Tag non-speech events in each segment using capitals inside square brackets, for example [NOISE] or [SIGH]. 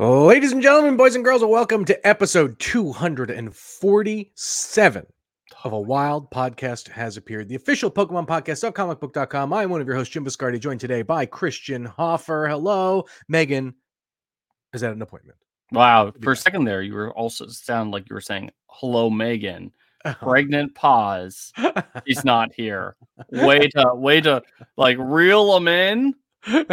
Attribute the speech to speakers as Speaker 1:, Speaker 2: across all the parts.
Speaker 1: Ladies and gentlemen, boys and girls, welcome to episode 247 of A Wild Podcast Has Appeared, the official Pokemon podcast of comicbook.com. I'm one of your hosts, Jim Biscardi, joined today by Christian Hoffer. Hello, Megan. Is that an appointment?
Speaker 2: Wow. For a second there, you were also sound like you were saying, hello, Megan. [LAUGHS] Pregnant pause. He's not here. Way to way to like reel him in and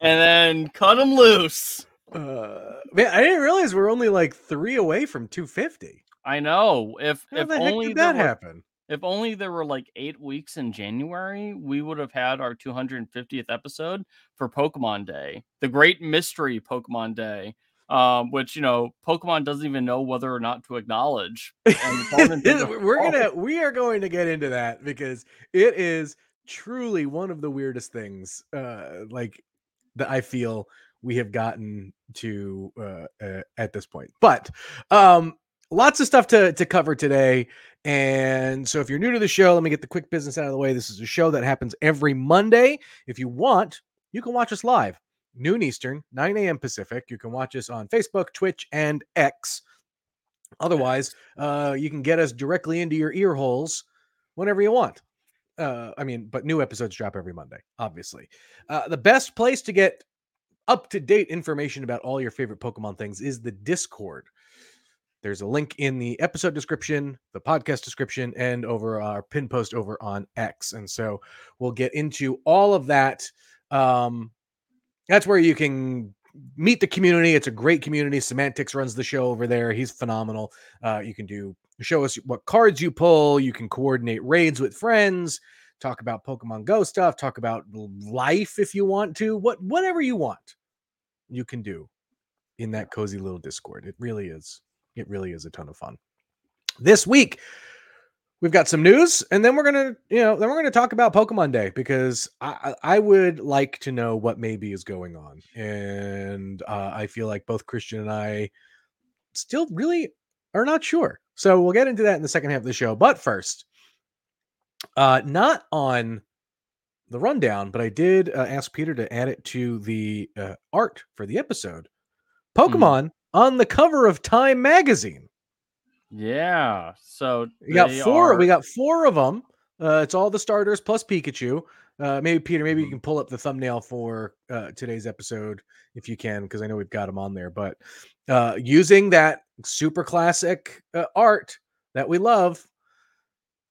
Speaker 2: then cut him loose.
Speaker 1: Uh, man, I didn't realize we're only like three away from 250.
Speaker 2: I know. If
Speaker 1: How
Speaker 2: if only
Speaker 1: that
Speaker 2: were-
Speaker 1: happen?
Speaker 2: if only there were like eight weeks in January, we would have had our 250th episode for Pokemon Day, the great mystery Pokemon Day, um, which you know Pokemon doesn't even know whether or not to acknowledge. [LAUGHS] And it's all been
Speaker 1: This-
Speaker 2: taken-
Speaker 1: we're gonna we are going to get into that because it is truly one of the weirdest things uh like that I feel we have gotten to uh, uh at this point. But um lots of stuff to to cover today. And so if you're new to the show, let me get the quick business out of the way. This is a show that happens every Monday. If you want, you can watch us live, noon Eastern, 9 a.m. Pacific. You can watch us on Facebook, Twitch, and X. Otherwise, uh, you can get us directly into your ear holes whenever you want. Uh, I mean, but new episodes drop every Monday, obviously. Uh, the best place to get up to date information about all your favorite Pokemon things is the Discord. There's a link in the episode description, the podcast description, and over our pin post over on X. And so we'll get into all of that. Um, that's where you can meet the community. It's a great community. Semantics runs the show over there. He's phenomenal. Uh, you can do show us what cards you pull. You can coordinate raids with friends. Talk about Pokemon Go stuff. Talk about life if you want to. What whatever you want, you can do in that cozy little Discord. It really is. It really is a ton of fun. This week, we've got some news, and then we're gonna, you know, then we're gonna talk about Pokemon Day because I I would like to know what maybe is going on, and uh, I feel like both Christian and I still really are not sure. So we'll get into that in the second half of the show. But first, uh, not on the rundown, but I did uh, ask Peter to add it to the uh, art for the episode. Pokemon on the cover of Time magazine.
Speaker 2: Yeah. So
Speaker 1: We got four. We got four of them. Uh, it's all the starters plus Pikachu. Uh, maybe Peter, maybe you
Speaker 2: Mhm.
Speaker 1: can pull up the thumbnail for uh, today's episode if you can, because I know we've got them on there. But uh, using that super classic uh, art that we love,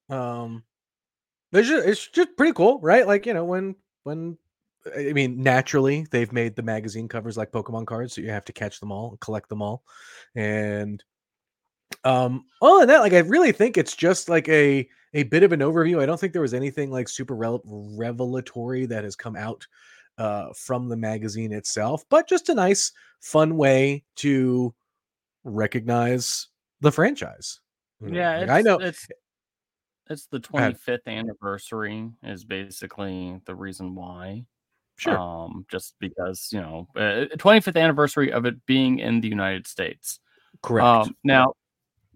Speaker 1: um, it's just, it's just pretty cool, right? Like you know when when I mean naturally they've made the magazine covers like Pokemon cards, so you have to catch them all, collect them all, and um other than that like i really think it's just like a a bit of an overview i don't think there was anything like super rel- revelatory that has come out uh from the magazine itself but just a nice fun way to recognize the franchise?
Speaker 2: Yeah,
Speaker 1: Like,
Speaker 2: it's,
Speaker 1: i know
Speaker 2: it's it's the 25th anniversary is basically the reason why.
Speaker 1: sure
Speaker 2: Um, just because you know, uh, 25th anniversary of it being in the United States.
Speaker 1: correct
Speaker 2: Um, now,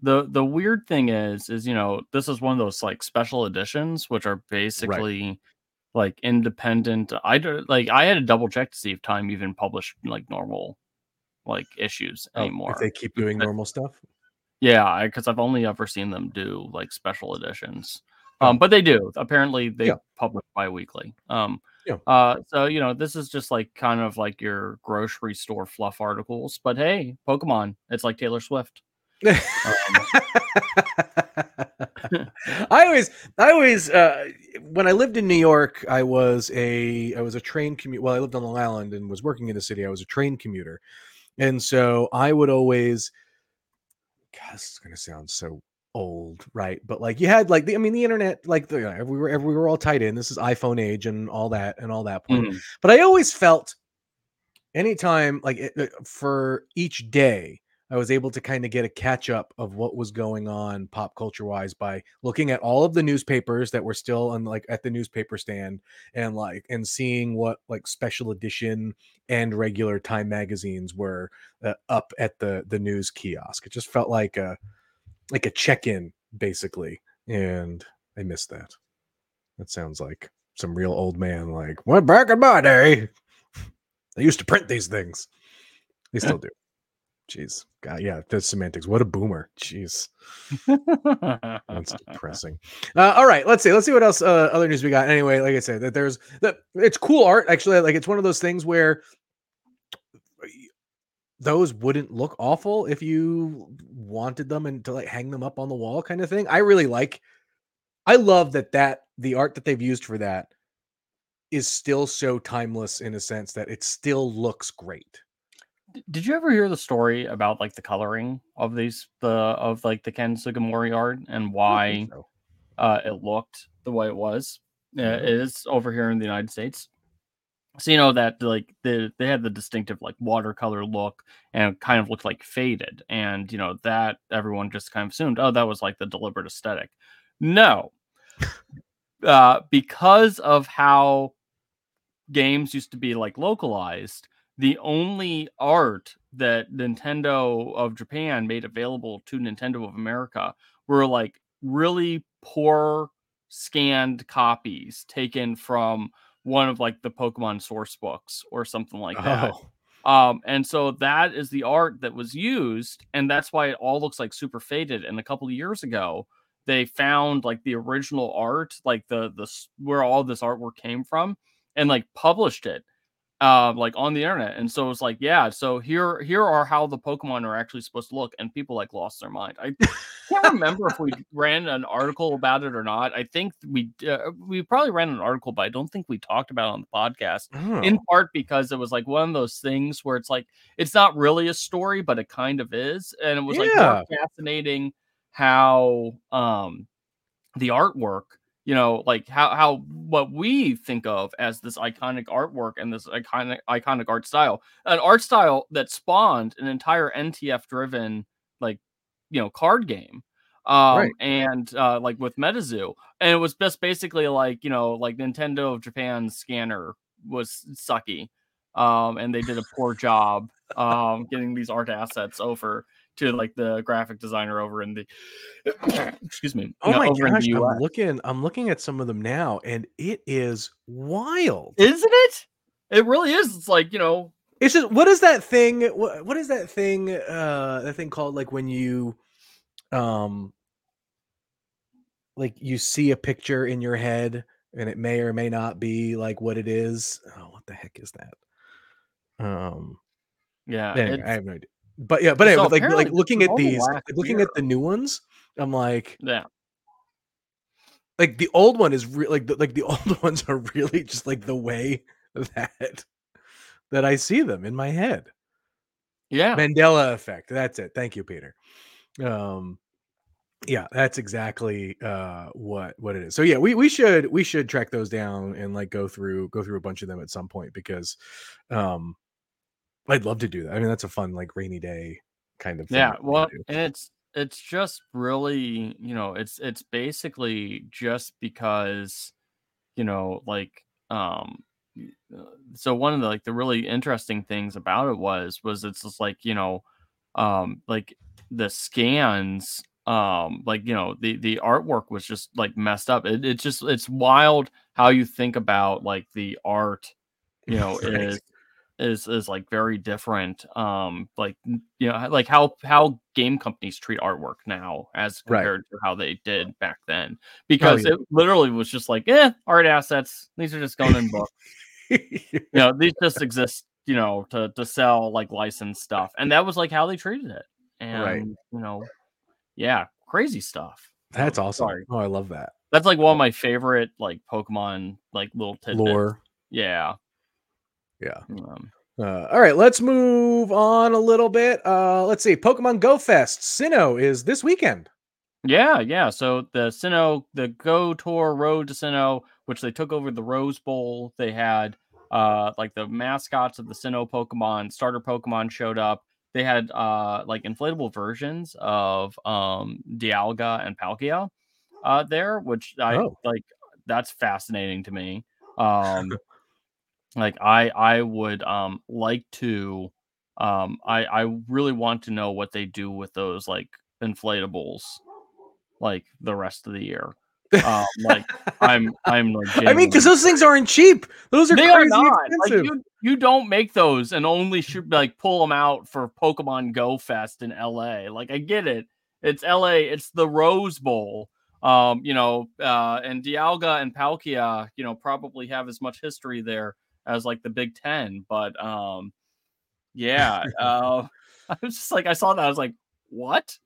Speaker 2: the the weird thing is, is you know, this is one of those like special editions, which are basically like independent. I like I had to double check to see if Time even published like normal like issues
Speaker 1: Oh,
Speaker 2: anymore.
Speaker 1: if they keep doing
Speaker 2: but-
Speaker 1: normal stuff
Speaker 2: Yeah, because I've only ever seen them do like special editions.
Speaker 1: Oh.
Speaker 2: Um, but they do. Apparently, they
Speaker 1: Yeah.
Speaker 2: publish bi-weekly. Um,
Speaker 1: Yeah.
Speaker 2: uh, so you know, this is just like kind of like your grocery store fluff articles. But hey, Pokemon, it's like Taylor Swift. Um, [LAUGHS]
Speaker 1: I always, I always, uh, when I lived in New York, I was a, I was a train commute. Well, I lived on Long Island and was working in the city. I was a train commuter, and so I would always. God, this is gonna sound so old, right? But like you had like the, I mean, the internet, like the, we were, we were all tied in. This is iPhone age and all that and all that point.
Speaker 2: mhm.
Speaker 1: But I always felt anytime like it, it- for each day I was able to kind of get a catch up of what was going on pop culture wise by looking at all of the newspapers that were still on like at the newspaper stand and like and seeing what like special edition and regular time magazines were uh, up at the the news kiosk. It just felt like a like a check in basically, and I missed that. That sounds like some real old man. Like, what back in my day, they used to print these things. They still [LAUGHS] do. Jeez, God, yeah, that's semantics. What a boomer. Jeez, that's [LAUGHS] depressing. Uh, all right, let's see. Let's see what else uh, other news we got. Anyway, like I said, that there's that it's cool art. Actually, like it's one of those things where those wouldn't look awful if you wanted them and to like hang them up on the wall, kind of thing. I really like. I love that that the art that they've used for that is still so timeless in a sense that it still looks great.
Speaker 2: Did you ever hear the story about like the coloring of these the of like the Ken Sugimori art and why
Speaker 1: so.
Speaker 2: uh, it looked the way it was? Uh, it is over here in the United States. So you know that like the they had the distinctive like watercolor look and kind of looked like faded, and you know that everyone just kind of assumed, oh, that was like the deliberate aesthetic. No, uh, because of how games used to be like localized, the only art that Nintendo of Japan made available to Nintendo of America were like really poor scanned copies taken from one of like the Pokemon source books or something like that.
Speaker 1: Oh,
Speaker 2: Um, and so that is the art that was used, and that's why it all looks like super faded. And a couple of years ago, they found like the original art, like the the where all this artwork came from, and like published it, uh, like on the internet. And so it's like, yeah, so here here are how the Pokemon are actually supposed to look, and people like lost their mind. I can't remember if we ran an article about it or not. I think we uh, we probably ran an article, but I don't think we talked about it on the podcast
Speaker 1: oh.
Speaker 2: in part because it was like one of those things where it's like it's not really a story but it kind of is and it was like
Speaker 1: Yeah.
Speaker 2: more fascinating how um the artwork you know like how how what we think of as this iconic artwork and this iconic iconic art style. An art style that spawned an entire ntf driven like you know card game um
Speaker 1: Right.
Speaker 2: and uh like with metazoo. And it was just basically like you know like nintendo of japan's scanner was sucky um and they did a poor job um getting these art assets over to like the graphic designer over in the [COUGHS] excuse me
Speaker 1: Oh my gosh. I'm looking. I'm looking at some of them now, and it is wild.
Speaker 2: isn't it it really is it's like you know
Speaker 1: It's just what is that thing? What what is that thing? Uh, that thing called like when you, um, like you see a picture in your head, and it may or may not be like what it is. Oh, what the heck is that? Um,
Speaker 2: yeah
Speaker 1: anyway, I have no idea. But yeah, but
Speaker 2: So
Speaker 1: anyway, like like looking at these, like, looking at the new ones, I'm like,
Speaker 2: yeah
Speaker 1: like the old one is re- like the, like the [LAUGHS] old ones are really just like the way that that I see them in my head.
Speaker 2: yeah
Speaker 1: Mandela effect. That's it. Thank you, Peter. Um yeah, that's exactly uh what what it is. So yeah, we we should we should track those down and like go through go through a bunch of them at some point because um I'd love to do that. I mean, that's a fun like rainy day kind of thing.
Speaker 2: yeah well and it's it's just really you know it's it's basically just because you know like um uh, so one of the like the really interesting things about it was was it's just like you know um like the scans um like you know the the artwork was just like messed up it, it just it's wild how you think about like the art you [LAUGHS] know
Speaker 1: Right.
Speaker 2: is is is like very different um like you know like how how game companies treat artwork now as
Speaker 1: Right.
Speaker 2: compared to how they did back then because
Speaker 1: yeah.
Speaker 2: it literally was just like eh art assets these are just going in books [LAUGHS] you know these just exist you know to to sell like licensed stuff and that was like how they treated it and
Speaker 1: Right.
Speaker 2: you know yeah crazy stuff
Speaker 1: that's
Speaker 2: Oh,
Speaker 1: awesome.
Speaker 2: sorry.
Speaker 1: Oh, I love that.
Speaker 2: that's like one of my favorite like pokemon like little tidbits
Speaker 1: Lore.
Speaker 2: yeah
Speaker 1: Yeah.
Speaker 2: um,
Speaker 1: Uh, all right, let's move on a little bit. Uh, let's see. Pokemon Go Fest Sinnoh is this weekend.
Speaker 2: Yeah, yeah. So the Sinnoh, the Go Tour Road to Sinnoh, which they took over the Rose Bowl, they had uh like the mascots of the Sinnoh Pokemon, starter Pokemon showed up. They had uh like inflatable versions of um Dialga and Palkia uh there, which I
Speaker 1: Oh.
Speaker 2: like that's fascinating to me. Um like I I would um like to um I I really want to know what they do with those like inflatables like the rest of the year. Um, like I'm, I'm like. [LAUGHS]
Speaker 1: I mean, because those things aren't cheap. Those are
Speaker 2: they are not.
Speaker 1: expensive.
Speaker 2: Like you, you don't make those and only should like pull them out for Pokemon Go Fest in LA. Like I get it. It's LA. It's the Rose Bowl. Um, you know, uh, and Dialga and Palkia, you know, probably have as much history there as like the Big Ten. But um, yeah, [LAUGHS] uh, I was just like, I saw that, I was like, what?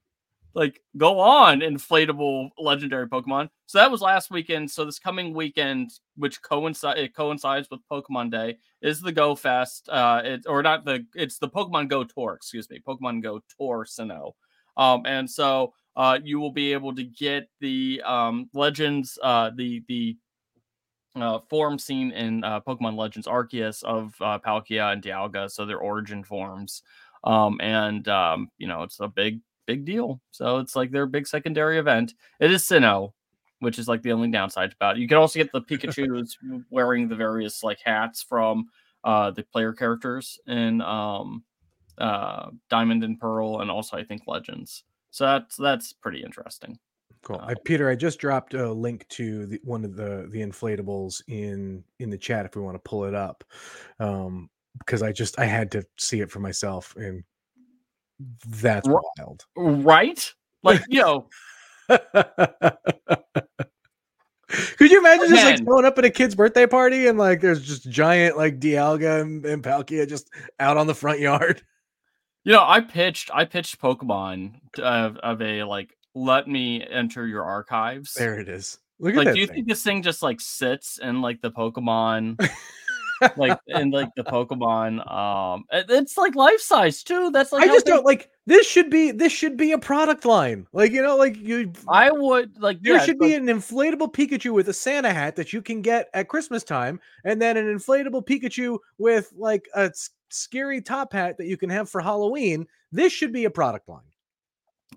Speaker 2: Like, go on, inflatable legendary Pokemon. So that was last weekend. So this coming weekend, which coincide it coincides with Pokemon Day, is the Go Fest. Uh, it or not the it's the Pokemon Go Tour. Excuse me, Pokemon Go Tour Sinnoh. Um, and so uh, you will be able to get the um, Legends, uh, the the uh, form seen in uh, Pokemon Legends Arceus of uh, Palkia and Dialga, so their origin forms. Um, and um, you know, it's a big, big deal. So it's like their big secondary event. It is Sinnoh, which is like the only downside about it. You can also get the Pikachu's [LAUGHS] wearing the various like hats from uh, the player characters in um, uh, Diamond and Pearl, and also I think Legends. So that's that's pretty interesting.
Speaker 1: Cool. I, Peter, I just dropped a link to the, one of the the inflatables in in the chat if we want to pull it up, um, because I just I had to see it for myself, and that's
Speaker 2: Ri-
Speaker 1: wild.
Speaker 2: Right? Like you know, [LAUGHS]
Speaker 1: Could you imagine just like showing up at a kid's birthday party and like there's just giant like Dialga and, and Palkia just out on the front yard?
Speaker 2: You know, I pitched I pitched Pokemon of a like let me enter your archives.
Speaker 1: There it is. Look at
Speaker 2: Like, do you
Speaker 1: thing.
Speaker 2: think this thing just like sits in like the Pokemon, like in like the [LAUGHS] Pokemon? Um, it's like life size too. That's like
Speaker 1: I just don't like this. Should be this should be a product line. Like you know, like you
Speaker 2: I would like
Speaker 1: There
Speaker 2: yeah,
Speaker 1: should
Speaker 2: like-
Speaker 1: be an inflatable Pikachu with a Santa hat that you can get at Christmas time, and then an inflatable Pikachu with like a scary top hat that you can have for Halloween. This should be a product line.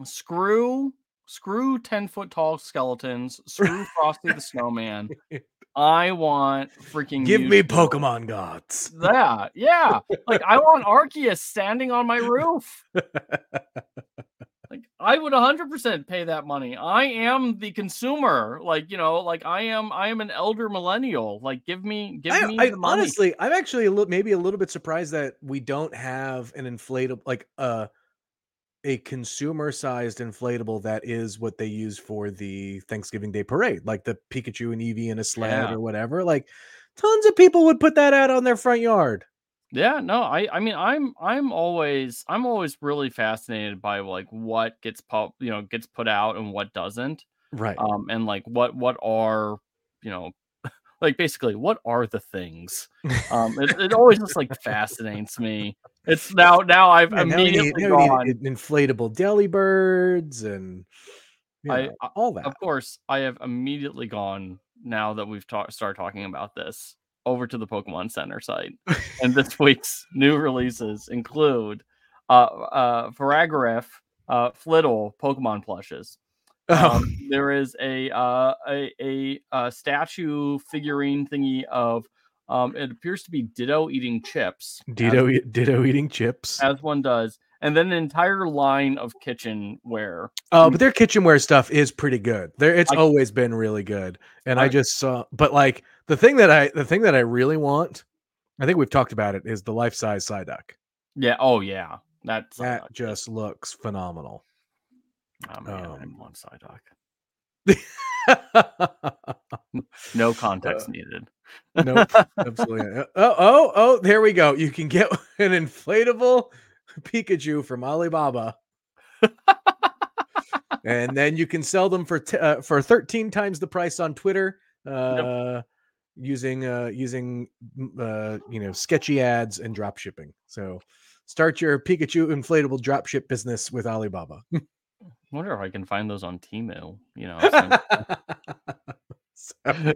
Speaker 2: screw screw 10 foot tall skeletons screw frosty the snowman. [LAUGHS] I want freaking
Speaker 1: Give me. Pokemon gods.
Speaker 2: that yeah. Like i want arceus standing on my roof. Like i would 100% pay that money. I am the consumer. Like you know like i am i am an elder millennial. Like give me give
Speaker 1: I,
Speaker 2: me
Speaker 1: I honestly, I'm actually a little, maybe a little bit surprised that we don't have an inflatable, like uh, a consumer-sized inflatable that is what they use for the Thanksgiving Day parade, like the Pikachu and Eevee in a sled
Speaker 2: Yeah.
Speaker 1: or whatever. Like, tons of people would put that out on their front yard.
Speaker 2: Yeah, no, I I mean I'm I'm always I'm always really fascinated by like what gets pop, you know, gets put out and what doesn't.
Speaker 1: Right.
Speaker 2: Um and like what what are, you know, [LAUGHS] like basically what are the things? [LAUGHS] Um it, it always just like fascinates me. It's now now I've
Speaker 1: Yeah, need,
Speaker 2: immediately
Speaker 1: now we
Speaker 2: gone.
Speaker 1: inflatable Delibirds and you
Speaker 2: I-
Speaker 1: know,
Speaker 2: I-
Speaker 1: all that.
Speaker 2: Of course, I have immediately gone now that we've ta- started talking about this over to the Pokemon Center site. and this [LAUGHS] week's new releases include uh uh Farigiraf, uh Flittle Pokemon plushes.
Speaker 1: Oh,
Speaker 2: Um, there is a uh a, a uh statue figurine thingy of um it appears to be Ditto eating chips.
Speaker 1: Ditto, e- Ditto eating chips.
Speaker 2: as one does. And then an entire line of kitchenware.
Speaker 1: Oh, but their kitchenware stuff is pretty good. There, it's
Speaker 2: I-
Speaker 1: always been really good. And I,
Speaker 2: I-
Speaker 1: just saw, but like the thing that I, the thing that I really want, I think we've talked about it, is the life size Psyduck.
Speaker 2: Yeah, oh yeah. That's
Speaker 1: That
Speaker 2: uh,
Speaker 1: just looks phenomenal.
Speaker 2: oh man, I
Speaker 1: um,
Speaker 2: want Psyduck. [LAUGHS] No context needed.
Speaker 1: Absolutely. not. [LAUGHS] Oh, oh, oh! There we go. You can get [LAUGHS] an inflatable Pikachu from Alibaba, and then you can sell them for t- uh, for thirteen times the price on Twitter. Uh, using uh using uh you know sketchy ads and drop shipping so start your pikachu inflatable drop ship business with alibaba [LAUGHS]
Speaker 2: wonder if I can find those on Temu. You know, [LAUGHS]
Speaker 1: uh,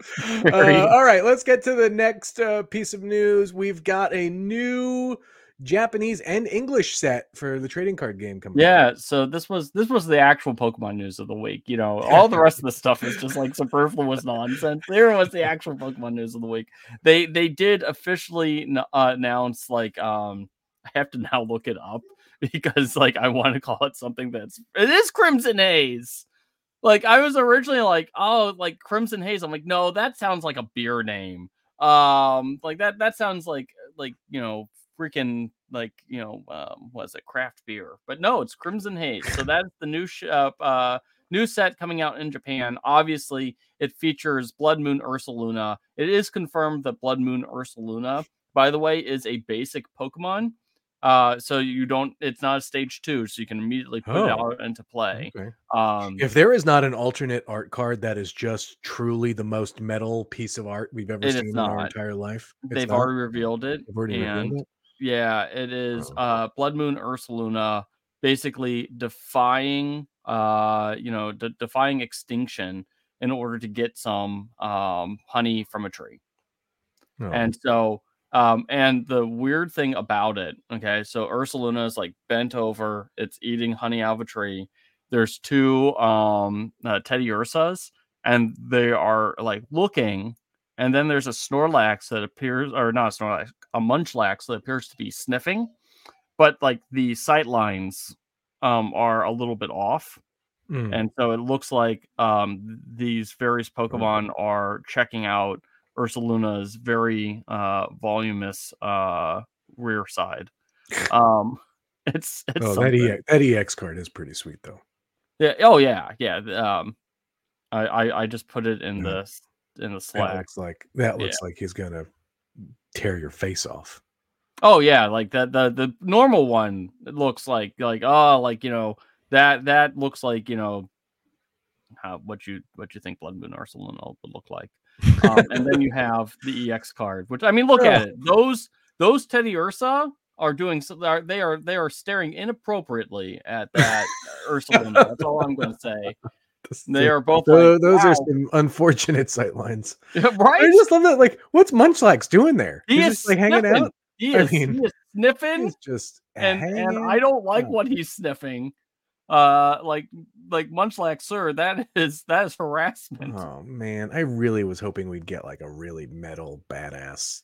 Speaker 1: all right, let's get to the next uh, piece of news. We've got a new Japanese and English set for the trading card game coming. out.
Speaker 2: yeah. So this was this was the actual Pokemon news of the week. You know, all the rest of the stuff is just like superfluous nonsense. There was the actual Pokemon news of the week. They they did officially n- uh, announce like um I have to now look it up [LAUGHS] because like I want to call it something that's it is Crimson Haze. Like I was originally like, oh, like Crimson Haze. I'm like, no, that sounds like a beer name. Um, like that that sounds like like you know freaking like you know um was it craft beer. But no it's crimson haze. So that's the new sh- uh, uh new set coming out in japan. Obviously it features blood moon ursaluna. It is confirmed that blood moon ursaluna by the way is a basic pokemon uh so you don't it's not a stage two so you can immediately put it
Speaker 1: Oh,
Speaker 2: out into play
Speaker 1: Okay.
Speaker 2: um
Speaker 1: If there is not an alternate art card that is just truly the most metal piece of art we've ever seen in our entire life, it's
Speaker 2: they've
Speaker 1: not?
Speaker 2: already revealed it
Speaker 1: They've already revealed it?
Speaker 2: Yeah, it is
Speaker 1: Oh.
Speaker 2: uh Blood Moon Ursaluna basically defying uh you know de- defying extinction in order to get some um honey from a tree.
Speaker 1: Oh,
Speaker 2: And so um and the weird thing about it, okay, so Ursaluna is like bent over, it's eating honey out of a tree. There's two um uh, Teddiursas and they are like looking and then there's a Snorlax that appears or not a Snorlax, a Munchlax that appears to be sniffing, but like the sight lines um are a little bit off
Speaker 1: mm,
Speaker 2: and so it looks like um these various Pokemon are checking out Ursaluna's very uh voluminous uh rear side. [LAUGHS] Um it's it's
Speaker 1: oh that. EX, that EX card is pretty sweet though.
Speaker 2: yeah oh yeah yeah um I, I I just put it in
Speaker 1: Yeah.
Speaker 2: the in the
Speaker 1: That looks like that
Speaker 2: Yeah.
Speaker 1: looks like he's gonna tear your face off.
Speaker 2: Oh yeah, like the the the normal one it looks like like oh like you know that that looks like you know how what you what you think Blood Moon Ursaluna would look like. Um, and then [LAUGHS] you have the EX card, which I mean, look at it. Those those Teddiursa are doing so. Are, they are they are staring inappropriately at that Ursaluna. That's all I'm going to say. [LAUGHS]
Speaker 1: This-
Speaker 2: They are both
Speaker 1: tho-
Speaker 2: like,
Speaker 1: those are some unfortunate sight lines. [LAUGHS]
Speaker 2: right.
Speaker 1: I just love that. Like, what's Munchlax doing there?
Speaker 2: He
Speaker 1: He's
Speaker 2: is
Speaker 1: just like hanging out.
Speaker 2: He
Speaker 1: I
Speaker 2: is,
Speaker 1: mean,
Speaker 2: he is sniffing,
Speaker 1: He's just
Speaker 2: and and I don't like what he's sniffing. Uh, like like Munchlax, sir, that [LAUGHS] is that is harassment.
Speaker 1: Oh man, I really was hoping we'd get like a really metal badass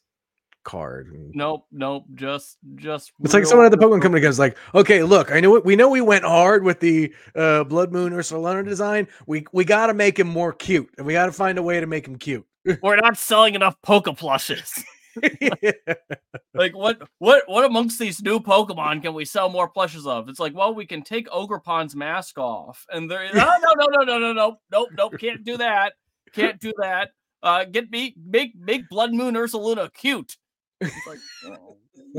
Speaker 1: card. And
Speaker 2: Nope, nope, just just.
Speaker 1: It's like someone at the Pokemon Company goes like, "Okay, look, I know what we know. We went hard with the uh, Blood Moon Ursaluna design. We we got to make him more cute, and we got to find a way to make him cute."
Speaker 2: We're not selling enough Poke plushes. [LAUGHS] like what what what amongst these new Pokemon can we sell more plushes of? It's like, well, we can take Ogre Ogerpon's mask off, and there is [LAUGHS] No, oh, no, no, no, no, no, no, nope, nope. Can't do that. Can't do that. Uh, get me make make Blood Moon Ursaluna cute. It's like, oh,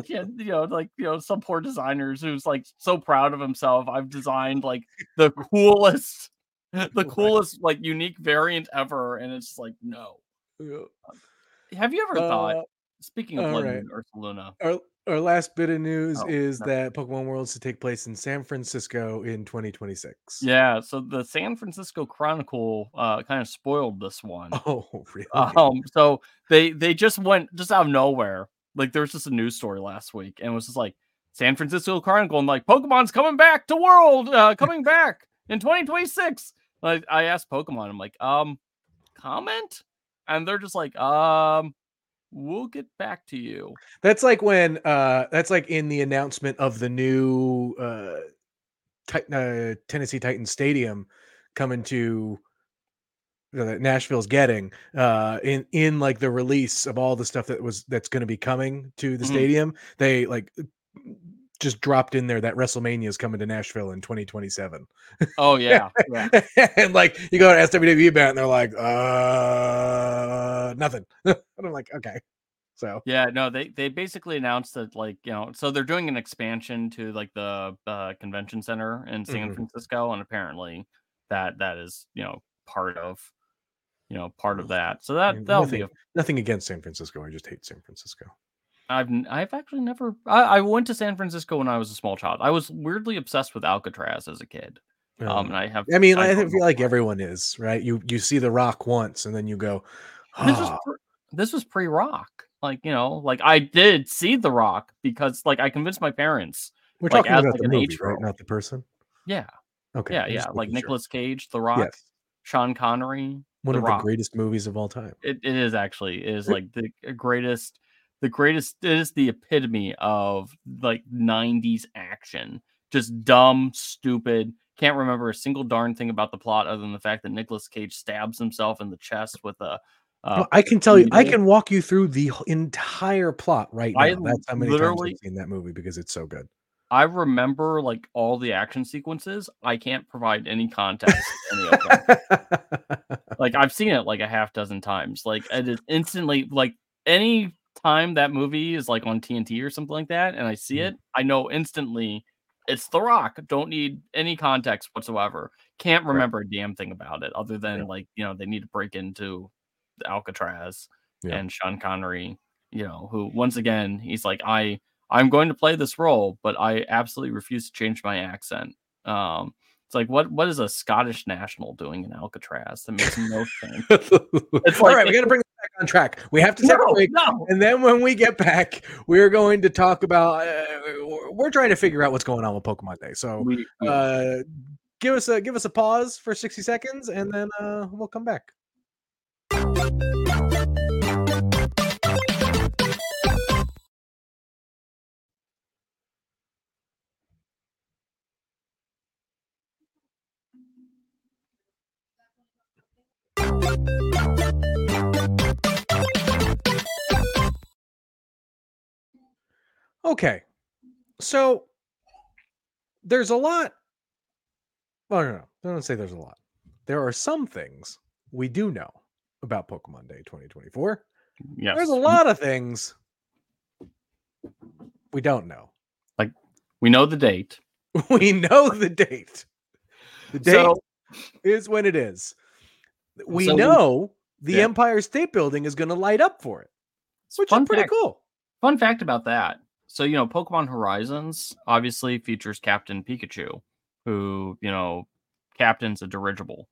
Speaker 2: you know, like you know, some poor designers who's like so proud of himself. I've designed like the coolest, the [LAUGHS] coolest like unique variant ever, and it's like no. Uh, have you ever
Speaker 1: uh, thought?
Speaker 2: Speaking of
Speaker 1: all
Speaker 2: Blood
Speaker 1: right.
Speaker 2: Ursaluna,
Speaker 1: our our last bit of news
Speaker 2: Oh,
Speaker 1: is
Speaker 2: no.
Speaker 1: that Pokemon Worlds to take place in San Francisco in 2026.
Speaker 2: yeah. So the San Francisco Chronicle uh, kind of spoiled this [LAUGHS] one.
Speaker 1: Oh, really?
Speaker 2: Um, so they they just went just out of nowhere. Like there was just a news story last week, and it was just like San Francisco Chronicle, and like Pokemon's coming back to World, uh, coming back in 2026. Like I asked Pokemon, I'm like, um, comment, and they're just like, um, we'll get back to you.
Speaker 1: That's like when uh that's like in the announcement of the new uh, uh Tennessee Titans Stadium coming to uh, that Nashville's getting uh in in like the release of all the stuff that was that's going to be coming to the
Speaker 2: Mhm.
Speaker 1: stadium they like just dropped in there that WrestleMania is coming to Nashville in 2027
Speaker 2: Oh [LAUGHS] yeah, yeah.
Speaker 1: and like you go to SWW event and they're like uh nothing [LAUGHS] and I'm like okay so
Speaker 2: Yeah, no, they they basically announced that like you know, so they're doing an expansion to like the uh, convention center in San
Speaker 1: Mhm.
Speaker 2: Francisco, and apparently that that is you know part of you know part of that. So that
Speaker 1: mean,
Speaker 2: that'll be. A,
Speaker 1: nothing- nothing against San Francisco I just hate San Francisco
Speaker 2: I've I've actually never. I, I went to San Francisco when I was a small child. I was weirdly obsessed with Alcatraz as a kid. Um,
Speaker 1: Um,
Speaker 2: and I have.
Speaker 1: I mean, I,
Speaker 2: don't
Speaker 1: feel like everyone is right. You you see the Rock once, and then you go,
Speaker 2: This was
Speaker 1: "Ah,
Speaker 2: pre- this was pre rock. Like you know, like I did see the Rock because like I convinced my parents.
Speaker 1: we're
Speaker 2: like,
Speaker 1: talking
Speaker 2: as,
Speaker 1: about
Speaker 2: like,
Speaker 1: the movie, right? Not the person."
Speaker 2: Yeah,
Speaker 1: Okay,
Speaker 2: yeah, yeah. Like
Speaker 1: sure.
Speaker 2: Nicolas Cage, The Rock,
Speaker 1: Yes,
Speaker 2: Sean Connery.
Speaker 1: one
Speaker 2: The
Speaker 1: of
Speaker 2: Rock.
Speaker 1: the greatest movies of all time.
Speaker 2: It, it is actually it is like the greatest, the greatest. It is the epitome of like '90s action. Just dumb, stupid. Can't remember a single darn thing about the plot other than the fact that Nicolas Cage stabs himself in the chest with a. Uh,
Speaker 1: Well, I can tell you, I can walk you through the entire plot right now.
Speaker 2: I
Speaker 1: That's how many times
Speaker 2: literally-
Speaker 1: I've seen that movie because it's so good.
Speaker 2: I remember like all the action sequences. I can't provide any context. any of them. [LAUGHS] like I've seen it like a half dozen times. Like it is instantly like any time that movie is like on TNT or something like that, and I see
Speaker 1: Mhm.
Speaker 2: it, I know instantly it's The Rock. Don't need any context whatsoever. Can't
Speaker 1: Right.
Speaker 2: remember a damn thing about it other than
Speaker 1: Yeah.
Speaker 2: like you know they need to break into the Alcatraz
Speaker 1: Yeah.
Speaker 2: and Sean Connery. You know who once again he's like I I'm going to play this role, but I absolutely refuse to change my accent. Um, it's like what what is a Scottish national doing in Alcatraz? That makes no sense. [LAUGHS]
Speaker 1: All
Speaker 2: like-
Speaker 1: right, we got to bring on track. We have to take a break.
Speaker 2: no.
Speaker 1: And then when we get back, we're going to talk about. Uh, we're trying to figure out what's going on with Pokemon Day. So uh, give us a give us a pause for sixty seconds, and then uh, we'll come back. Okay, so there's a lot. Oh no, no, I don't say there's a lot. There are some things we do know about Pokemon Day 2024.
Speaker 2: yes.
Speaker 1: There's a lot of things we don't know.
Speaker 2: Like we know the date. [LAUGHS]
Speaker 1: We know the date. The date
Speaker 2: So
Speaker 1: is when it is. We
Speaker 2: So we-
Speaker 1: know the
Speaker 2: Yeah.
Speaker 1: Empire State Building is going to light up for it, which
Speaker 2: fun
Speaker 1: is pretty
Speaker 2: fact,
Speaker 1: cool.
Speaker 2: Fun fact about that. So, you know, Pokemon Horizons obviously features Captain Pikachu, who, you know, captains a dirigible.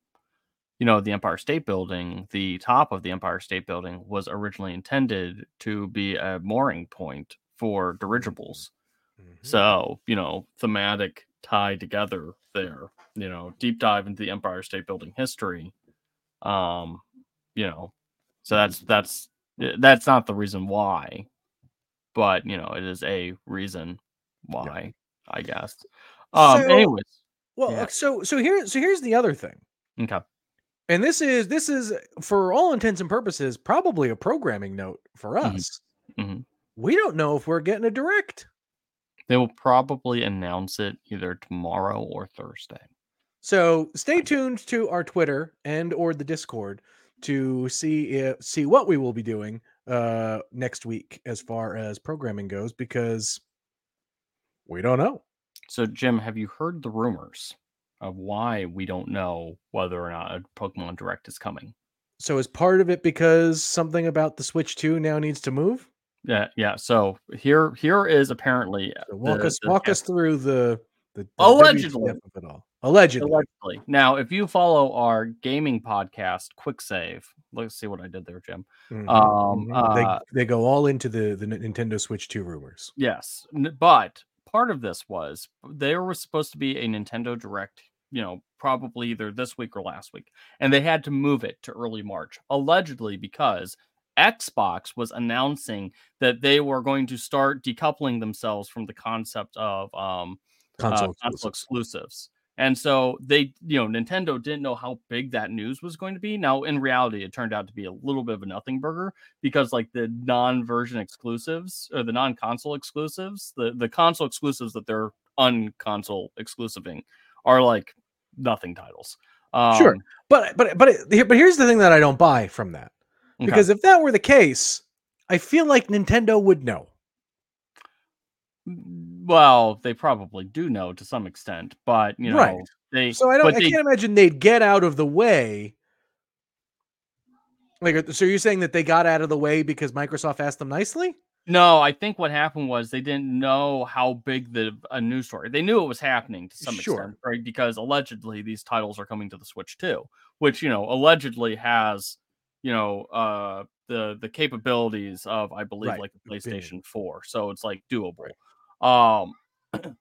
Speaker 2: You know, the Empire State Building, the top of the Empire State Building was originally intended to be a mooring point for dirigibles.
Speaker 1: Mhm.
Speaker 2: So, you know, thematic tie together there, you know, deep dive into the Empire State Building history. Um, you know, so that's that's eh, that's not the reason why, but you know, it is a reason why, I guess. Um,
Speaker 1: So-
Speaker 2: anyways,
Speaker 1: well,
Speaker 2: yeah.
Speaker 1: so so here so here's the other thing.
Speaker 2: okay,
Speaker 1: And this is this is for all intents and purposes probably a programming note for
Speaker 2: Mhm.
Speaker 1: us.
Speaker 2: Mhm.
Speaker 1: We don't know if we're getting a direct.
Speaker 2: they will probably announce it either tomorrow or Thursday.
Speaker 1: So stay tuned to our Twitter and or the Discord to see if, see what we will be doing uh next week as far as programming goes because we don't know.
Speaker 2: So, Jim, have you heard the rumors of why we don't know whether or not a Pokemon Direct is coming?
Speaker 1: So is part of it because something about the Switch 2 now needs to move?
Speaker 2: Yeah, yeah. So here, here is apparently
Speaker 1: So walk
Speaker 2: the-
Speaker 1: us
Speaker 2: the
Speaker 1: walk us through the the, the
Speaker 2: Allegedly.
Speaker 1: Of it all. Allegedly.
Speaker 2: Allegedly. Now, if you follow our gaming podcast, Quick Save, let's see what I did there, Jim.
Speaker 1: Mhm,
Speaker 2: Um,
Speaker 1: mhm.
Speaker 2: uh,
Speaker 1: they they go all into the the Nintendo Switch 2 rumors.
Speaker 2: Yes, but part of this was there was supposed to be a Nintendo Direct, you know, probably either this week or last week, and they had to move it to early March, allegedly because Xbox was announcing that they were going to start decoupling themselves from the concept of um,
Speaker 1: Console
Speaker 2: uh, console
Speaker 1: exclusives.
Speaker 2: exclusives. And so they, you know, Nintendo didn't know how big that news was going to be. Now, in reality, it turned out to be a little bit of a nothing burger because, like, the non-version exclusives or the non-console exclusives, the the console exclusives that they're unconsole exclusiving are like nothing titles. Um,
Speaker 1: Sure. But but but it, but here's the thing that I don't buy from that.
Speaker 2: okay.
Speaker 1: Because if that were the case, I feel like Nintendo would know.
Speaker 2: Well, they probably do know to some extent, but you know,
Speaker 1: Right.
Speaker 2: they
Speaker 1: So I don't I
Speaker 2: they-
Speaker 1: can't imagine they'd get out of the way. Like so you're saying that they got out of the way because Microsoft asked them nicely?
Speaker 2: No, I think what happened was they didn't know how big the a news story. They knew it was happening to some
Speaker 1: Sure.
Speaker 2: extent, right? Because allegedly these titles are coming to the Switch too, which you know allegedly has you know uh the the capabilities of I believe
Speaker 1: Right,
Speaker 2: like the PlayStation 4. So it's like doable. Um [CLEARS THROAT]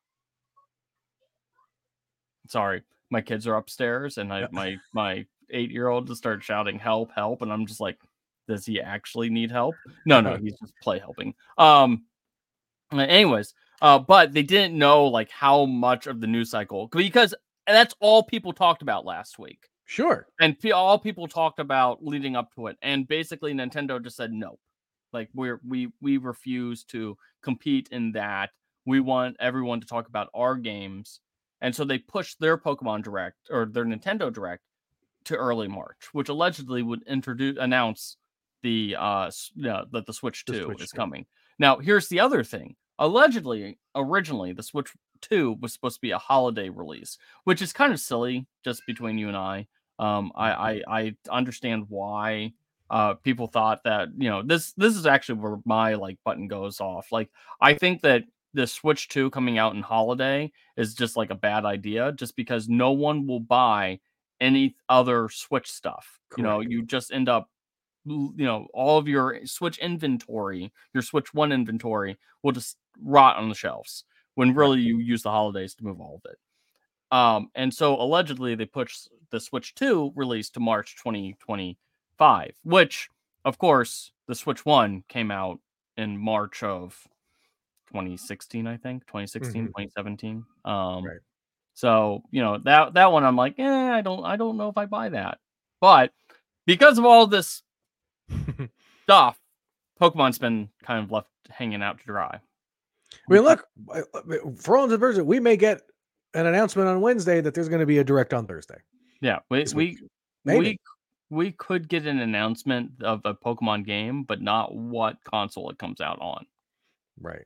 Speaker 2: sorry, my kids are upstairs and I my my 8-year-old just started shouting help help and I'm just like does he actually need help? No, no, he's just play helping. Um anyways, uh but they didn't know like how much of the news cycle because that's all people talked about last week.
Speaker 1: Sure.
Speaker 2: And pe- all people talked about leading up to it. And basically Nintendo just said no. Like we're we we refuse to compete in that. We want everyone to talk about our games. And so they pushed their Pokemon Direct or their Nintendo Direct to early March, which allegedly would introduce announce the uh that the Switch
Speaker 1: The
Speaker 2: 2
Speaker 1: Switch
Speaker 2: is
Speaker 1: 2.
Speaker 2: coming. Now, here's the other thing. Allegedly, originally the Switch 2 was supposed to be a holiday release, which is kind of silly just between you and I. Um I I, I understand why uh people thought that, you know, this this is actually where my like button goes off. Like I think that the Switch 2 coming out in holiday is just like a bad idea just because no one will buy any other Switch stuff. You know, you just end up you know, all of your Switch inventory, your Switch 1 inventory will just rot on the shelves when really you use the holidays to move all of it. Um, and so allegedly they pushed the Switch 2 release to March 2025, which of course the Switch 1 came out in March of 2016, I think, 2016,
Speaker 1: Mhm.
Speaker 2: 2017. Um
Speaker 1: Right.
Speaker 2: so, you know, that that one I'm like, eh, I don't I don't know if I buy that. But because of all this [LAUGHS] stuff, Pokemon's been kind of left hanging out to dry.
Speaker 1: I mean, look, for all intents and purposes, we may get an announcement on Wednesday that there's going to be a direct on Thursday.
Speaker 2: Yeah, we we.
Speaker 1: Maybe.
Speaker 2: we we could get an announcement of a Pokemon game, but not what console it comes out on.
Speaker 1: Right.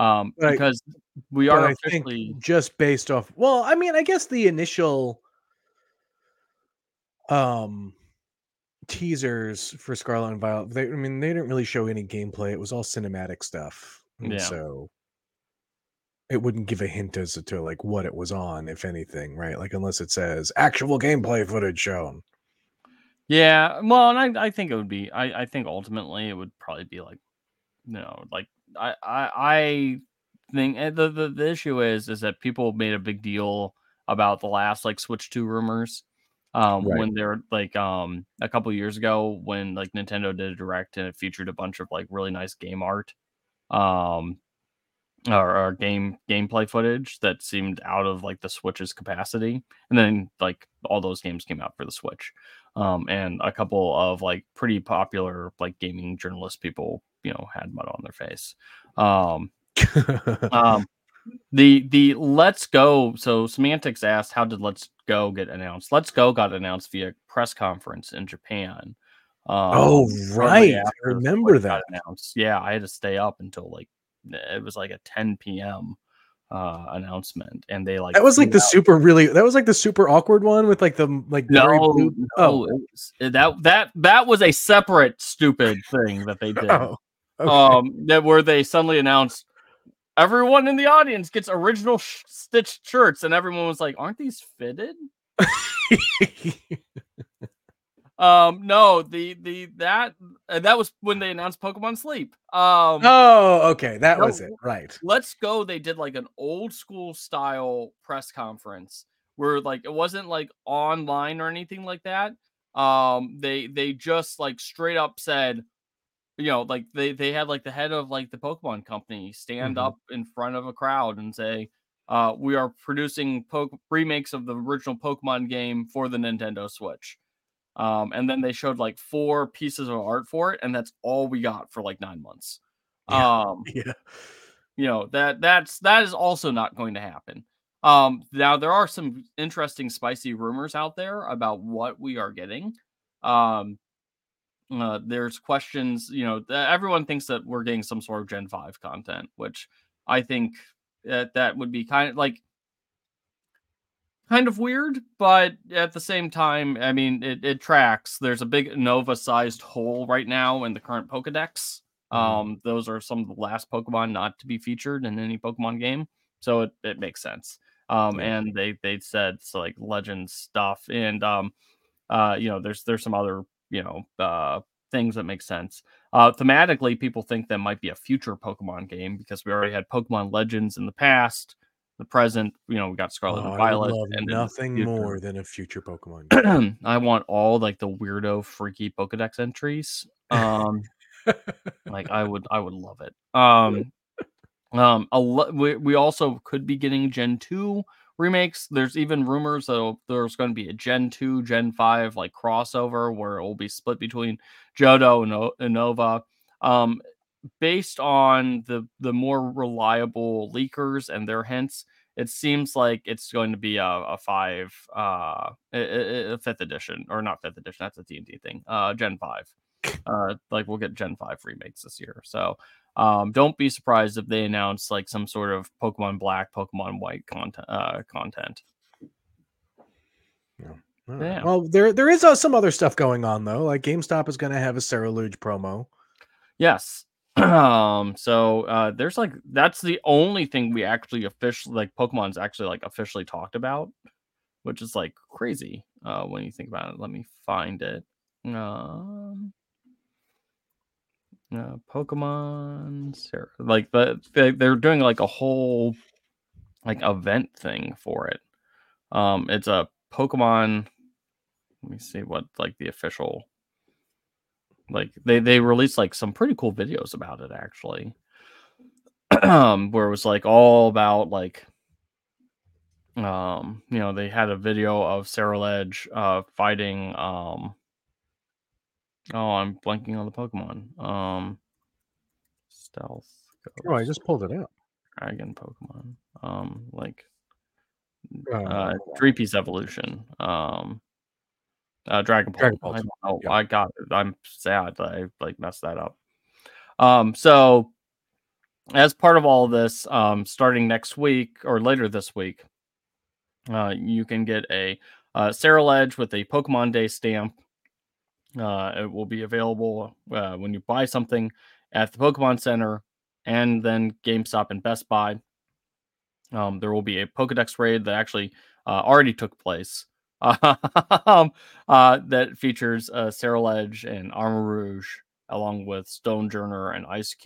Speaker 2: Um, because we
Speaker 1: But
Speaker 2: are officially
Speaker 1: just based off. Well, I mean, I guess the initial um teasers for Scarlet and Violet. They, I mean, they didn't really show any gameplay. It was all cinematic stuff, and
Speaker 2: Yeah.
Speaker 1: so it wouldn't give a hint as to like what it was on, if anything, right? Like unless it says actual gameplay footage shown.
Speaker 2: Yeah, well, and I, I think it would be. I, I think ultimately it would probably be like, you know, like I I, I think the, the the issue is is that people made a big deal about the last like Switch Two rumors, um,
Speaker 1: Right.
Speaker 2: when they're like um a couple years ago when like Nintendo did a direct and it featured a bunch of like really nice game art, um, or, or game gameplay footage that seemed out of like the Switch's capacity, and then like all those games came out for the Switch um, and a couple of like pretty popular like gaming journalist people, you know, had mud on their face. Um, [LAUGHS] um, the the Let's Go. So Semantics asked, "How did Let's Go get announced?" Let's Go got announced via press conference in Japan. Um,
Speaker 1: oh, right. I remember that.
Speaker 2: announced. Yeah, I had to stay up until like it was like a 10 p.m. uh announcement, and they like
Speaker 1: That was like the
Speaker 2: out-
Speaker 1: super really. That was like the super awkward one with like the like very
Speaker 2: no,
Speaker 1: blue.
Speaker 2: no,
Speaker 1: Oh.
Speaker 2: was- that that that was a separate stupid thing that they [LAUGHS] did.
Speaker 1: Oh, okay.
Speaker 2: Um, that where they suddenly announced everyone in the audience gets original sh- stitched shirts, and everyone was like, "Aren't these fitted?" [LAUGHS] Um, no, the the that uh, that was when they announced Pokemon Sleep. Um,
Speaker 1: oh, okay, that
Speaker 2: No.
Speaker 1: was it. Right.
Speaker 2: Let's Go, they did like an old school style press conference where like it wasn't like online or anything like that. Um, they they just like straight up said, you know, like they they had like the head of like the Pokemon company stand
Speaker 1: Mhm.
Speaker 2: up in front of a crowd and say, uh, we are producing po- remakes of the original Pokemon game for the Nintendo Switch. Um, and then they showed like four pieces of art for it, and that's all we got for like nine months.
Speaker 1: Yeah.
Speaker 2: Um, [LAUGHS]
Speaker 1: Yeah.
Speaker 2: you know that that's that is also not going to happen um now there are some interesting spicy rumors out there about what we are getting um uh, there's questions you know everyone thinks that we're getting some sort of gen 5 content which i think that that would be kind of like kind of weird but at the same time i mean it, it tracks there's a big nova sized hole right now in the current pokedex
Speaker 1: Mhm.
Speaker 2: um, those are some of the last Pokemon not to be featured in any Pokemon game, so it, it makes sense. Um, and they they said so like legend stuff, and um, uh, you know, there's there's some other you know uh things that make sense. Uh, thematically, people think that might be a future Pokemon game because we already had Pokemon Legends in the past, the present. You know, we got Scarlet
Speaker 1: Oh,
Speaker 2: and
Speaker 1: I would
Speaker 2: Violet,
Speaker 1: love
Speaker 2: and
Speaker 1: nothing more than a future Pokemon. [CLEARS THROAT] game.
Speaker 2: I want all like the weirdo, freaky Pokedex entries. Um, like I would, I would love it. [LAUGHS] Um, um, a lo- we we also could be getting Gen two remakes. There's even rumors that there's going to be a Gen 2, Gen 5 like crossover where it will be split between Johto and o- Unova. Um, based on the the more reliable leakers and their hints, it seems like it's going to be a, a five, uh, a, a fifth edition or not fifth edition. That's a D and D thing. Uh, Gen five. Uh, like we'll get Gen five remakes this year. So um, don't be surprised if they announce like some sort of Pokemon Black, Pokemon White content. Uh, content.
Speaker 1: Yeah. yeah. Well, there there is uh, some other stuff going on though. Like GameStop is going to have a Ceruledge promo.
Speaker 2: Yes. [CLEARS THROAT] um. So uh, there's like that's the only thing we actually officially like Pokemon's actually like officially talked about, which is like crazy uh, when you think about it. Let me find it. Um uh, Pokemon, like the they, they're doing like a whole like event thing for it. Um, it's a Pokemon. Let me see what like the official. Like they they released like some pretty cool videos about it actually, um, where it was like all about like um you know they had a video of Ceruledge uh fighting um Oh, I'm blanking on the Pokemon. Um, stealth.
Speaker 1: Ghost, oh, I just pulled it out.
Speaker 2: Dragon Pokemon. Um, like uh, uh three piece evolution. Um, uh, Dragon Ball. Dragon Ball. I, oh, yeah. I got it. I'm sad that I like messed that up. Um, so as part of all of this, um, starting next week or later this week, uh, you can get a uh, Ceruledge with a Pokemon Day stamp uh, it will be available uh, when you buy something at the Pokemon Center and then GameStop and Best Buy. Um, there will be a Pokedex raid that actually uh, already took place [LAUGHS] um, uh, that features uh, and Armarouge, along with Stonjourner and Ice.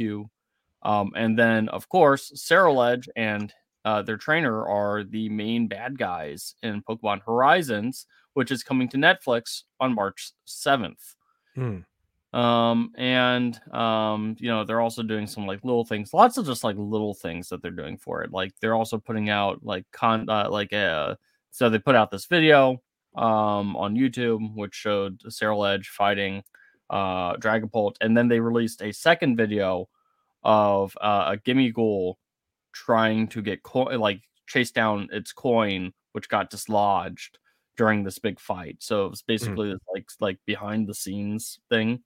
Speaker 2: Um, and then, of course, Ceruledge and uh, their trainer are the main bad guys in Pokemon Horizons, which is coming to Netflix on March 7th. Hmm. Um, and um, you know, they're also doing some like little things, lots of just like little things that they're doing for it. Like they're also putting out like con uh, like uh, so they put out this video um on YouTube which showed Ceruledge fighting uh Dragapult, and then they released a second video of uh, a Gimmighoul trying to get coin like chase down its coin which got dislodged during this big fight. So it was mm. basically mm. like like behind the scenes thing.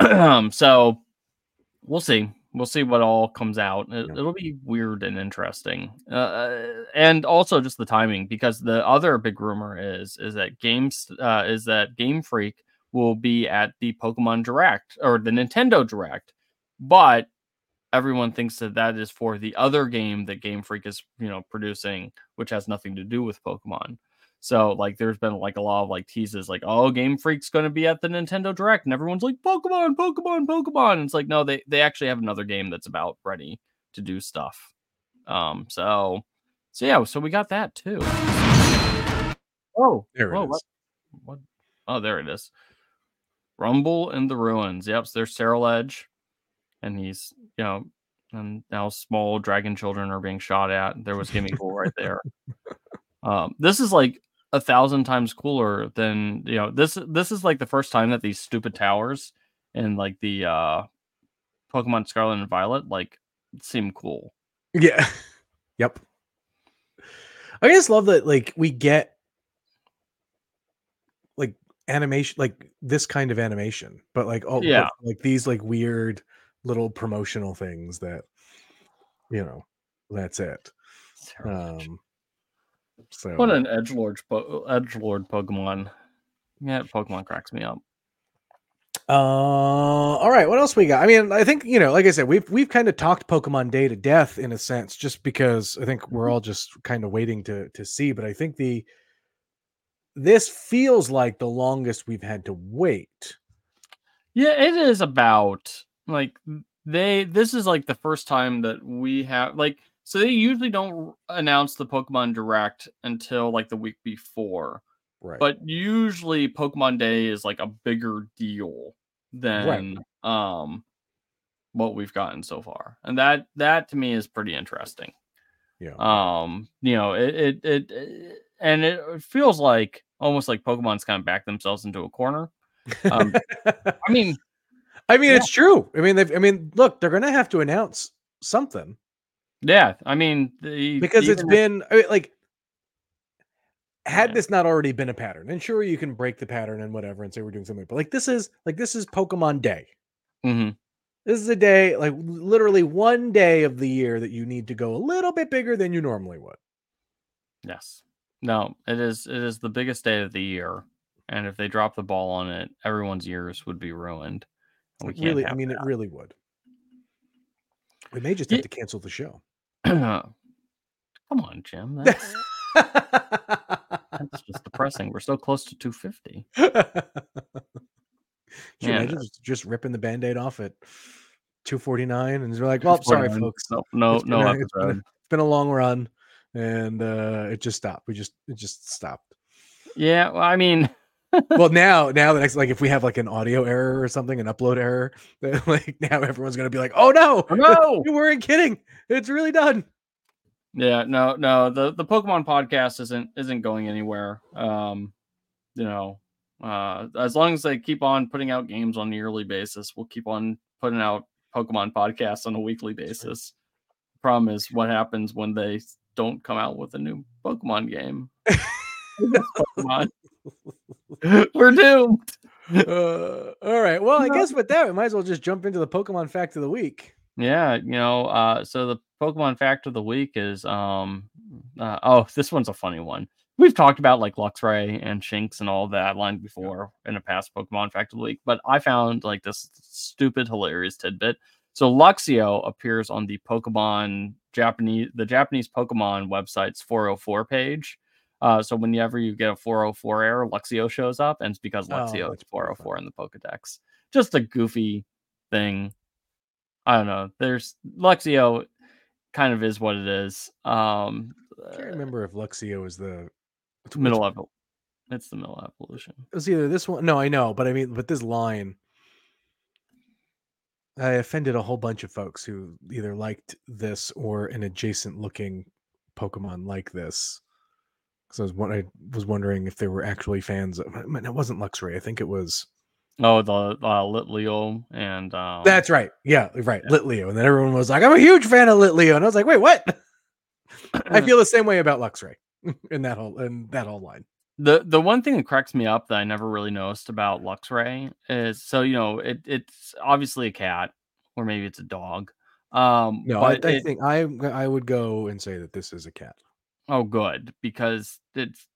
Speaker 2: [CLEARS THROAT] so we'll see. We'll see what all comes out. It, will be weird and interesting, uh, uh, and also just the timing because the other big rumor is is that games uh, is that Game Freak will be at the Pokemon Direct or the Nintendo Direct, but everyone thinks that that is for the other game that Game Freak is you know producing, which has nothing to do with Pokemon. So like there's been like a lot of like teases like oh Game Freak's going to be at the Nintendo Direct and everyone's like Pokemon Pokemon Pokemon and it's like no they they actually have another game that's about ready to do stuff. Um so so yeah so we got that too. Oh
Speaker 1: there
Speaker 2: it
Speaker 1: is. What,
Speaker 2: what, oh there it is. Rumble in the Ruins. Yep, so there's Ceruledge and he's you know and now small dragon children are being shot at. There was Gimmighoul right there. [LAUGHS] Um, this is like a thousand times cooler than you know this this is like the first time that these stupid towers and like the uh pokemon scarlet and violet like seem cool.
Speaker 1: Yeah. [LAUGHS] Yep. I just love that like we get like animation like this kind of animation but like oh
Speaker 2: yeah.
Speaker 1: like these like weird little promotional things that you know that's it. Um
Speaker 2: so what an edge lord edge lord Pokemon. Yeah, Pokemon cracks me up.
Speaker 1: Uh, all right. What else we got? I mean, I think you know, like I said, we've we've kind of talked Pokemon Day to death in a sense, just because I think we're mm-hmm. all just kind of waiting to to see. But I think the this feels like the longest we've had to wait.
Speaker 2: Yeah, it is about like they. This is like the first time that we have like so they usually don't announce the Pokemon Direct until like the week before.
Speaker 1: Right.
Speaker 2: But usually Pokemon Day is like a bigger deal than right. um what we've gotten so far. And that that to me is pretty interesting.
Speaker 1: Yeah.
Speaker 2: Um, you know, it it, it, it and it feels like almost like Pokemon's kind of backed themselves into a corner. Um, I [LAUGHS] mean,
Speaker 1: I mean,
Speaker 2: yeah.
Speaker 1: it's true. I mean, they've. I mean, look, they're gonna have to announce something
Speaker 2: yeah, I mean, the,
Speaker 1: because it's been I mean, like, had
Speaker 2: Yeah.
Speaker 1: this not already been a pattern, and sure, you can break the pattern and whatever, and say we're doing something, but like this is like this is Pokemon Day.
Speaker 2: Mhm.
Speaker 1: This is a day, like literally one day of the year that you need to go a little bit bigger than you normally would.
Speaker 2: Yes. No, it is it is the biggest day of the year. And if they drop the ball on it, everyone's years would be ruined. We can't
Speaker 1: really, I mean, it really would. We may just have to cancel the show. [CLEARS THROAT]
Speaker 2: Come on, Jim. [LAUGHS] That's, that's just depressing. We're so close to 250.
Speaker 1: Can you
Speaker 2: Man,
Speaker 1: imagine just, just ripping the band-aid off at 249 and they're like, well, sorry, folks.
Speaker 2: No, no,
Speaker 1: It's been
Speaker 2: no
Speaker 1: a- it's been a- It's been a long run and uh it just stopped. We just it just stopped.
Speaker 2: Yeah, well, I mean,
Speaker 1: well now now the next like if we have like an audio error or something, an upload error, [LAUGHS] then like now everyone's gonna be like, oh no,
Speaker 2: oh, no. [LAUGHS]
Speaker 1: you weren't kidding. It's really done.
Speaker 2: Yeah, no, no. The the Pokemon podcast isn't isn't going anywhere. Um, you know, uh, as long as they keep on putting out games on a yearly basis, we'll keep on putting out Pokemon podcasts on a weekly basis. Problem is, what happens when they don't come out with a new Pokemon game? [LAUGHS] Pokemon. [LAUGHS] We're doomed. [LAUGHS]
Speaker 1: Uh, all right. Well, I guess with that, we might as well just jump into the Pokemon fact of the week.
Speaker 2: Yeah, you know, uh, so the Pokemon fact of the week is um uh, oh, [LAUGHS] this one's a funny one. We've talked about like Luxray and Shinx and all that line before in a past Pokemon fact of the week, but I found like this stupid, hilarious tidbit. So Luxio appears on the Pokemon Japanese the Japanese Pokemon website's 404 page. Uh, so whenever you get a 404 error, Luxio shows up, and it's because
Speaker 1: Oh,
Speaker 2: Luxio
Speaker 1: that's
Speaker 2: is 404 in the Pokedex. Just a goofy thing. I don't know. There's Luxio kind of is what it is. Um
Speaker 1: I can't remember if Luxio is the
Speaker 2: middle level. It's the middle evolution.
Speaker 1: It was either this one. No, I know, but I mean, but this line, I offended a whole bunch of folks who either liked this or an adjacent looking Pokemon like this. Because I was what I was wondering if they were actually fans of. I mean, it wasn't Luxray. I think it was.
Speaker 2: Oh, the uh, Litleo and um,
Speaker 1: That's right. Yeah, right.
Speaker 2: yeah.
Speaker 1: Litleo, and then everyone was like, "I'm a huge fan of Litleo," and I was like, "Wait, what?" [LAUGHS] I [CLEARS THROAT] feel the same way about Luxray [LAUGHS] in that whole in that whole line.
Speaker 2: the the one thing that cracks me up that I never really noticed about Luxray is so you know it it's obviously a cat or maybe it's a dog. Um,
Speaker 1: No, I, I
Speaker 2: it-
Speaker 1: think I I would go and say that this is a cat.
Speaker 2: Oh, good because it's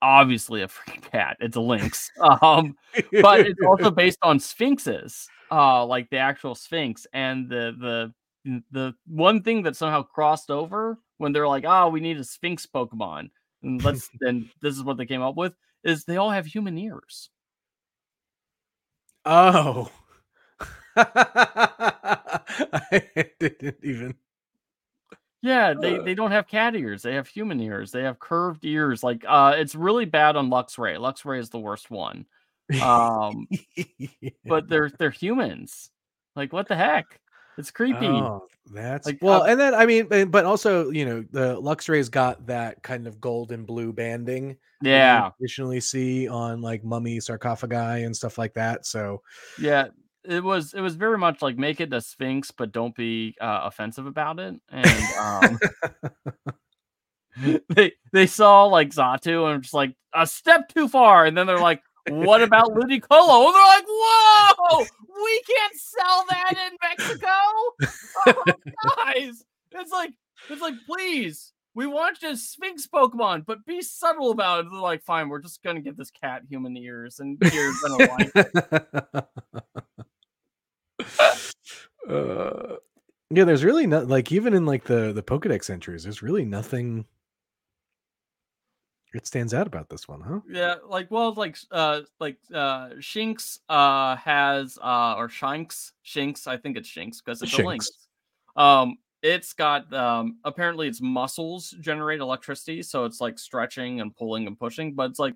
Speaker 2: obviously a freaking [LAUGHS] cat. It's a lynx. um, but it's also [LAUGHS] based on sphinxes, uh, like the actual sphinx. And the the the one thing that somehow crossed over when they're like, "Oh, we need a sphinx Pokemon," and let's [LAUGHS] and this is what they came up with is they all have human ears.
Speaker 1: Oh. I didn't even.
Speaker 2: Yeah, they they don't have cat ears. They have human ears. They have curved ears. Like, uh, it's really bad on Luxray. Luxray is the worst one. Um, but [LAUGHS] they're they're humans. Like, what the heck? It's creepy.
Speaker 1: Oh, that's
Speaker 2: Like,
Speaker 1: well,
Speaker 2: uh,
Speaker 1: and then I mean, but also you know the Luxray's got that kind of gold and blue banding. that you
Speaker 2: yeah,
Speaker 1: traditionally see on like mummy sarcophagi and stuff like that. So
Speaker 2: yeah. It was it was very much like make it a sphinx, but don't be uh, offensive about it. And um, [LAUGHS] they they saw like Xatu and just like a step too far, and then they're like, "What about [LAUGHS] Ludicolo?" And they're like, "Whoa, we can't sell that in Mexico, oh, guys!" It's like it's like please. We want you Sphinx Pokemon, but be subtle about it. They're like, fine, we're just gonna give this cat human ears, and you're gonna like it. [LAUGHS]
Speaker 1: uh, yeah, there's really not like even in like the the Pokedex entries, there's really nothing. It stands out about this one, huh?
Speaker 2: Yeah, like well, like uh, like uh, Shinx uh has uh or Shanks Shinx, I think it's Shinx because it's a
Speaker 1: Shinx.
Speaker 2: lynx. Um, it's got um apparently its muscles generate electricity, so it's like stretching and pulling and pushing. But it's like,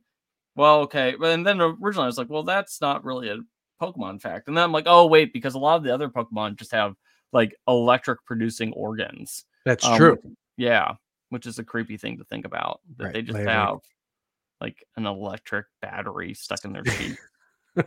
Speaker 2: well, okay. But and then originally I was like, well, that's not really a Pokemon fact. And then I'm like, oh wait, because a lot of the other Pokemon just have like electric producing organs.
Speaker 1: That's
Speaker 2: Um,
Speaker 1: true.
Speaker 2: Yeah. which is a creepy thing to think about. That
Speaker 1: Right,
Speaker 2: they just
Speaker 1: have, like-
Speaker 2: an electric battery stuck in their [LAUGHS] teeth. [LAUGHS]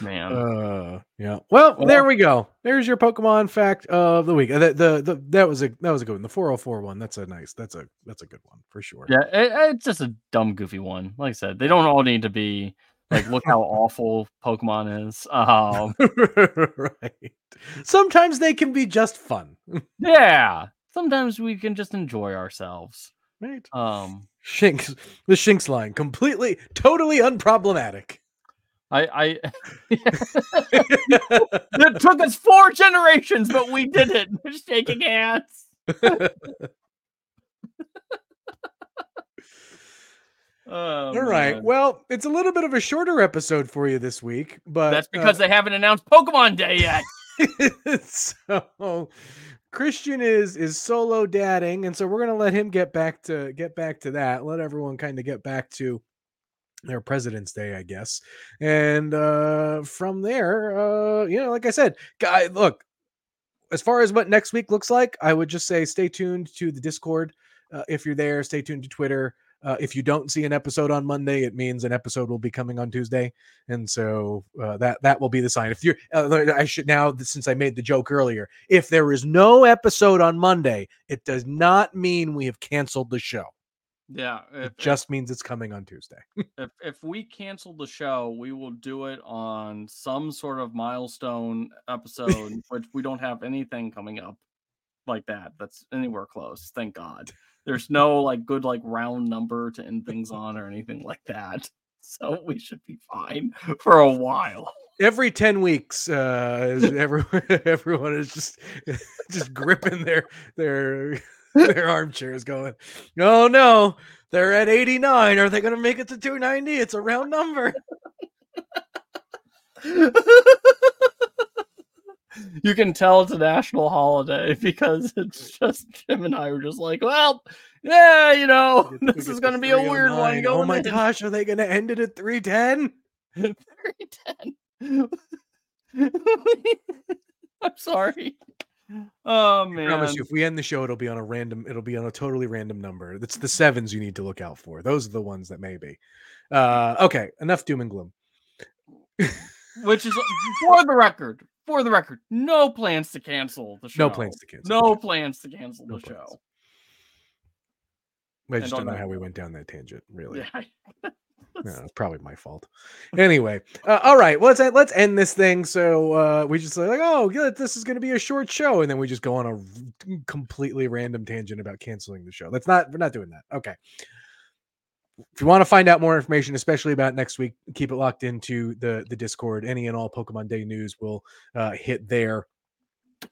Speaker 2: Man.
Speaker 1: Uh, yeah. Well,
Speaker 2: Well-
Speaker 1: there we go. There's your Pokemon fact of the week. Uh, The, the, the that was a that was a good one. The 404 one. That's a nice. That's a that's a good one for sure.
Speaker 2: Yeah, it, it's just a dumb, goofy one. Like I said, they don't all need to be like, look how [LAUGHS] awful Pokemon is. Um, [LAUGHS]
Speaker 1: right. Sometimes they can be just fun. [LAUGHS]
Speaker 2: yeah, sometimes we can just enjoy ourselves.
Speaker 1: Right.
Speaker 2: Um,
Speaker 1: Shinx, the Shinx line, completely, totally unproblematic.
Speaker 2: I, I [LAUGHS] it took us four generations, but we did it. [LAUGHS] We're shaking hands. [LAUGHS] Oh,
Speaker 1: All right.
Speaker 2: man.
Speaker 1: Well, it's a little bit of a shorter episode for you this week, but
Speaker 2: That's because they haven't announced Pokemon Day yet.
Speaker 1: uh, so Christian is is solo dadding, and so we're gonna let him get back to get back to that. Let everyone kind of get back to their President's Day, I guess, and uh from there, uh, you know, like I said, guy, look. As far as what next week looks like, I would just say stay tuned to the Discord. Uh, if you're there, stay tuned to Twitter. Uh, if you don't see an episode on Monday, it means an episode will be coming on Tuesday, and so uh, that that will be the sign. If you're, uh, I should now since I made the joke earlier, if there is no episode on Monday, it does not mean we have canceled the show.
Speaker 2: Yeah, if,
Speaker 1: It just means it's coming on Tuesday. [LAUGHS]
Speaker 2: if if we cancel the show, we will do it on some sort of milestone episode, [LAUGHS] which we don't have anything coming up like that. That's anywhere close. Thank God. There's [LAUGHS] no like good like round number to end things on or anything like that. So we should be fine for a while.
Speaker 1: Every ten weeks, uh, everyone everyone is just just gripping their their [LAUGHS] their armchairs, going, "Oh no, they're at eighty nine. Are they going to make it to two ninety? It's a round number." [LAUGHS]
Speaker 2: you can tell it's a national holiday because it's just Jim and I were just like, well, yeah, you know,
Speaker 1: We get- we
Speaker 2: this is going to be a oh weird
Speaker 1: 309.
Speaker 2: one.
Speaker 1: Oh my
Speaker 2: in.
Speaker 1: gosh, are they going to end it at
Speaker 2: 310? [LAUGHS] 310. I'm sorry. Oh
Speaker 1: I
Speaker 2: man.
Speaker 1: promise you, if we end the show, it'll be on a random. It'll be on a totally random number. It's the sevens you need to look out for. Those are the ones that may be. Uh, okay, enough doom and gloom.
Speaker 2: Which is [LAUGHS] for the record, for the record, no plans to cancel the show.
Speaker 1: No plans to cancel.
Speaker 2: No plans to cancel
Speaker 1: No
Speaker 2: the
Speaker 1: plans.
Speaker 2: show.
Speaker 1: I just
Speaker 2: don't
Speaker 1: know. how we went down that tangent. Really,
Speaker 2: Yeah. [LAUGHS]
Speaker 1: Yeah, [LAUGHS] it's probably my fault. Anyway, uh, all right. Well, let's let's end this thing. So uh, we just like, oh, good, this is going to be a short show, and then we just go on a completely random tangent about canceling the show. That's not. We're not doing that. Okay. If you want to find out more information, especially about next week, keep it locked into the the Discord. Any and all Pokemon Day news will uh, hit there.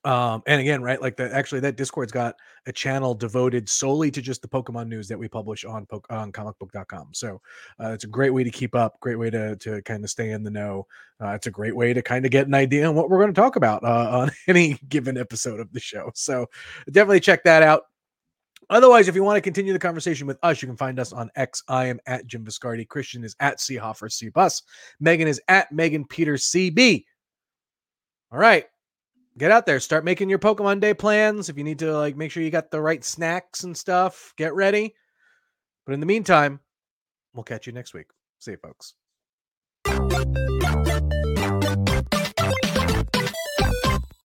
Speaker 1: Um, and again, right, like that. Actually, that Discord's got a channel devoted solely to just the Pokemon news that we publish on po- on comicbook.com. So uh, it's a great way to keep up, great way to to kind of stay in the know. Uh, it's a great way to kind of get an idea on what we're going to talk about uh, on [LAUGHS] any given episode of the show. So definitely check that out. Otherwise, if you want to continue the conversation with us, you can find us on X. I am at Jim Viscardi. Christian is at CHoffer C Bus. Megan is at Megan Peters CB. All right. Get out there. Start making your Pokemon Day plans. If you need to like make sure you got the right snacks and stuff, get ready. But in the meantime, we'll catch you next week. See you, folks.